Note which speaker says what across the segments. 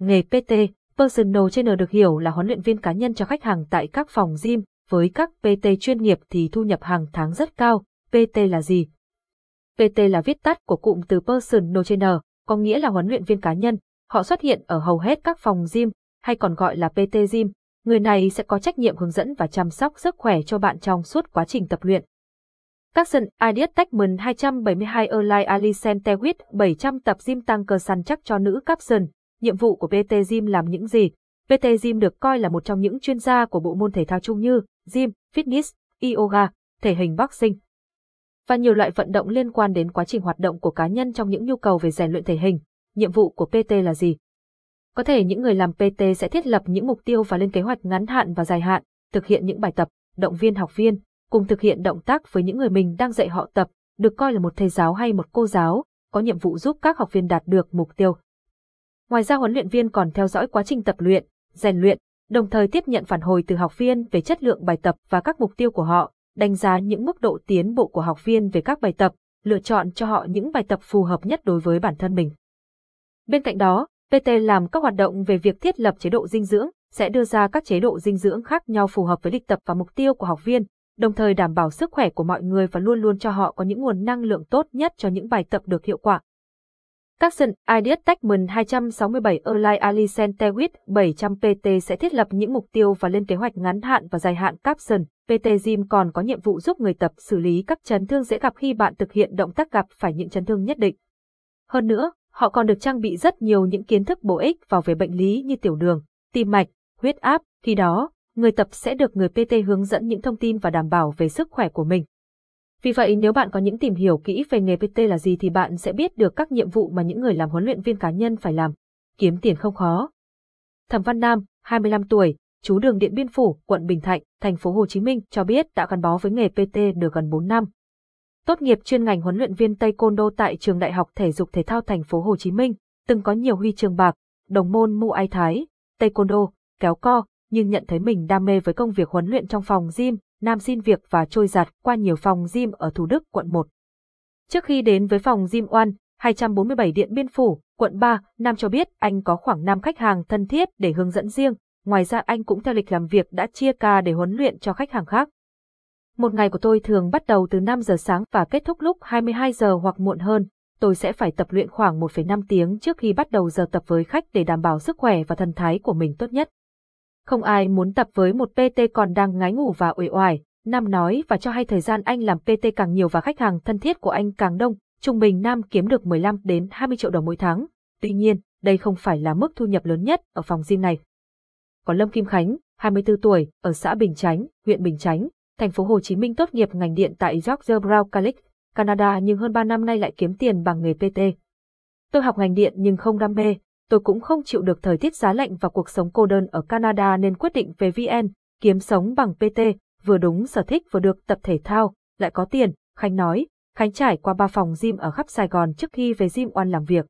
Speaker 1: Nghề PT, Personal Trainer được hiểu là huấn luyện viên cá nhân cho khách hàng tại các phòng gym, với các PT chuyên nghiệp thì thu nhập hàng tháng rất cao. PT là gì? PT là viết tắt của cụm từ Personal Trainer, có nghĩa là huấn luyện viên cá nhân. Họ xuất hiện ở hầu hết các phòng gym, hay còn gọi là PT gym. Người này sẽ có trách nhiệm hướng dẫn và chăm sóc sức khỏe cho bạn trong suốt quá trình tập luyện. Capson Ideas Techman 272 Align Alicent Tewit 700 tập gym tăng cơ săn chắc cho nữ Capson. Nhiệm vụ của PT Gym làm những gì? PT Gym được coi là một trong những chuyên gia của bộ môn thể thao chung như gym, fitness, yoga, thể hình boxing và nhiều loại vận động liên quan đến quá trình hoạt động của cá nhân trong những nhu cầu về rèn luyện thể hình. Nhiệm vụ của PT là gì? Có thể những người làm PT sẽ thiết lập những mục tiêu và lên kế hoạch ngắn hạn và dài hạn, thực hiện những bài tập, động viên học viên, cùng thực hiện động tác với những người mình đang dạy họ tập, được coi là một thầy giáo hay một cô giáo, có nhiệm vụ giúp các học viên đạt được mục tiêu. Ngoài ra huấn luyện viên còn theo dõi quá trình tập luyện, rèn luyện, đồng thời tiếp nhận phản hồi từ học viên về chất lượng bài tập và các mục tiêu của họ, đánh giá những mức độ tiến bộ của học viên về các bài tập, lựa chọn cho họ những bài tập phù hợp nhất đối với bản thân mình. Bên cạnh đó, PT làm các hoạt động về việc thiết lập chế độ dinh dưỡng, sẽ đưa ra các chế độ dinh dưỡng khác nhau phù hợp với lịch tập và mục tiêu của học viên, đồng thời đảm bảo sức khỏe của mọi người và luôn luôn cho họ có những nguồn năng lượng tốt nhất cho những bài tập được hiệu quả. Capson Ideas Techman 267 Erlai Ali Centewit 700 PT sẽ thiết lập những mục tiêu và lên kế hoạch ngắn hạn và dài hạn Capson. PT Gym còn có nhiệm vụ giúp người tập xử lý các chấn thương dễ gặp khi bạn thực hiện động tác gặp phải những chấn thương nhất định. Hơn nữa, họ còn được trang bị rất nhiều những kiến thức bổ ích vào về bệnh lý như tiểu đường, tim mạch, huyết áp, khi đó, người tập sẽ được người PT hướng dẫn những thông tin và đảm bảo về sức khỏe của mình. Vì vậy nếu bạn có những tìm hiểu kỹ về nghề PT là gì thì bạn sẽ biết được các nhiệm vụ mà những người làm huấn luyện viên cá nhân phải làm. Kiếm tiền không khó. Thẩm Văn Nam, 25 tuổi, chú đường Điện Biên Phủ, quận Bình Thạnh, thành phố Hồ Chí Minh cho biết đã gắn bó với nghề PT được gần 4 năm. Tốt nghiệp chuyên ngành huấn luyện viên Taekwondo tại trường Đại học Thể dục Thể thao thành phố Hồ Chí Minh, từng có nhiều huy chương bạc, đồng môn Muay Thái, Taekwondo, kéo co, nhưng nhận thấy mình đam mê với công việc huấn luyện trong phòng gym, Nam xin việc và trôi giặt qua nhiều phòng gym ở Thủ Đức, quận 1. Trước khi đến với phòng gym Oan, 247 Điện Biên Phủ, quận 3, Nam cho biết anh có khoảng 5 khách hàng thân thiết để hướng dẫn riêng, ngoài ra anh cũng theo lịch làm việc đã chia ca để huấn luyện cho khách hàng khác. Một ngày của tôi thường bắt đầu từ 5 giờ sáng và kết thúc lúc 22 giờ hoặc muộn hơn. Tôi sẽ phải tập luyện khoảng 1,5 tiếng trước khi bắt đầu giờ tập với khách để đảm bảo sức khỏe và thần thái của mình tốt nhất. Không ai muốn tập với một PT còn đang ngái ngủ và uể oải, Nam nói và cho hay thời gian anh làm PT càng nhiều và khách hàng thân thiết của anh càng đông, trung bình Nam kiếm được 15 đến 20 triệu đồng mỗi tháng. Tuy nhiên, đây không phải là mức thu nhập lớn nhất ở phòng gym này. Còn Lâm Kim Khánh, 24 tuổi, ở xã Bình Chánh, huyện Bình Chánh, thành phố Hồ Chí Minh tốt nghiệp ngành điện tại George Brown College, Canada nhưng hơn 3 năm nay lại kiếm tiền bằng nghề PT. Tôi học ngành điện nhưng không đam mê, tôi cũng không chịu được thời tiết giá lạnh và cuộc sống cô đơn ở Canada nên quyết định về VN, kiếm sống bằng PT, vừa đúng sở thích vừa được tập thể thao, lại có tiền, Khánh nói. Khánh trải qua ba phòng gym ở khắp Sài Gòn trước khi về gym One làm việc.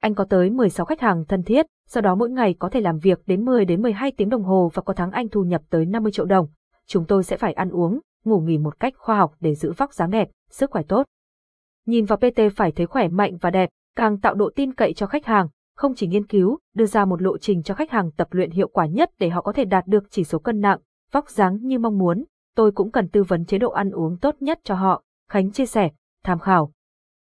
Speaker 1: Anh có tới 16 khách hàng thân thiết, sau đó mỗi ngày có thể làm việc đến 10 đến 12 tiếng đồng hồ và có tháng anh thu nhập tới 50 triệu đồng. Chúng tôi sẽ phải ăn uống, ngủ nghỉ một cách khoa học để giữ vóc dáng đẹp, sức khỏe tốt. Nhìn vào PT phải thấy khỏe mạnh và đẹp, càng tạo độ tin cậy cho khách hàng, không chỉ nghiên cứu, đưa ra một lộ trình cho khách hàng tập luyện hiệu quả nhất để họ có thể đạt được chỉ số cân nặng, vóc dáng như mong muốn, tôi cũng cần tư vấn chế độ ăn uống tốt nhất cho họ, Khánh chia sẻ, tham khảo.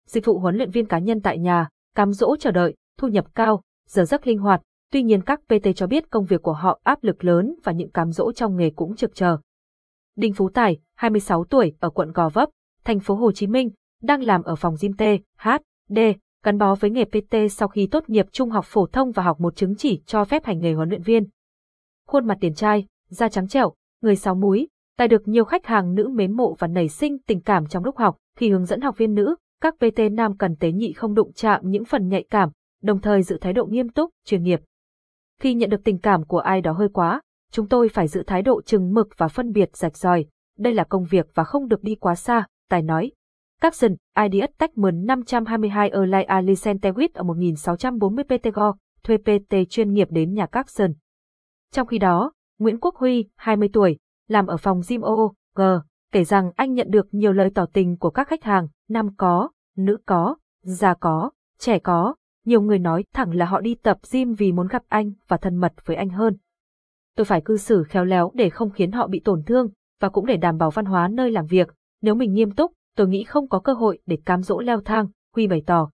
Speaker 1: Dịch vụ huấn luyện viên cá nhân tại nhà, cám dỗ chờ đợi, thu nhập cao, giờ giấc linh hoạt, tuy nhiên các PT cho biết công việc của họ áp lực lớn và những cám dỗ trong nghề cũng trực chờ. Đinh Phú Tài, 26 tuổi, ở quận Gò Vấp, thành phố Hồ Chí Minh, đang làm ở phòng gym T, H, D, gắn bó với nghề PT sau khi tốt nghiệp trung học phổ thông và học một chứng chỉ cho phép hành nghề huấn luyện viên. Khuôn mặt tiền trai, da trắng trẻo, người sáu múi, tài được nhiều khách hàng nữ mến mộ và nảy sinh tình cảm trong lúc học. Khi hướng dẫn học viên nữ, các PT nam cần tế nhị không đụng chạm những phần nhạy cảm, đồng thời giữ thái độ nghiêm túc, chuyên nghiệp. Khi nhận được tình cảm của ai đó hơi quá, chúng tôi phải giữ thái độ chừng mực và phân biệt rạch ròi. Đây là công việc và không được đi quá xa, Tài nói. Capson, IDS Techman 522 Erlai Alicentewit ở 1640 PTGO, thuê PT chuyên nghiệp đến nhà Capson. Trong khi đó, Nguyễn Quốc Huy, 20 tuổi, làm ở phòng gym OOG, kể rằng anh nhận được nhiều lời tỏ tình của các khách hàng, nam có, nữ có, già có, trẻ có, nhiều người nói thẳng là họ đi tập gym vì muốn gặp anh và thân mật với anh hơn. Tôi phải cư xử khéo léo để không khiến họ bị tổn thương, và cũng để đảm bảo văn hóa nơi làm việc. Nếu mình nghiêm túc, tôi nghĩ không có cơ hội để cám dỗ leo thang, Huy bày tỏ.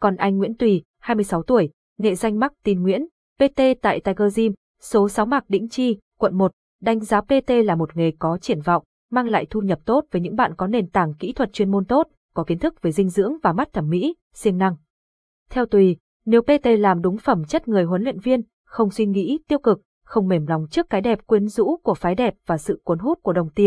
Speaker 1: Còn anh Nguyễn Tùy, 26 tuổi, nghệ danh Mắc Tin Nguyễn, PT tại Tiger Gym, số 6 Mạc Đĩnh Chi, quận 1, đánh giá PT là một nghề có triển vọng, mang lại thu nhập tốt với những bạn có nền tảng kỹ thuật chuyên môn tốt, có kiến thức về dinh dưỡng và mắt thẩm mỹ, siêng năng. Theo Tùy, nếu PT làm đúng phẩm chất người huấn luyện viên, không suy nghĩ tiêu cực, không mềm lòng trước cái đẹp quyến rũ của phái đẹp và sự cuốn hút của đồng tiền,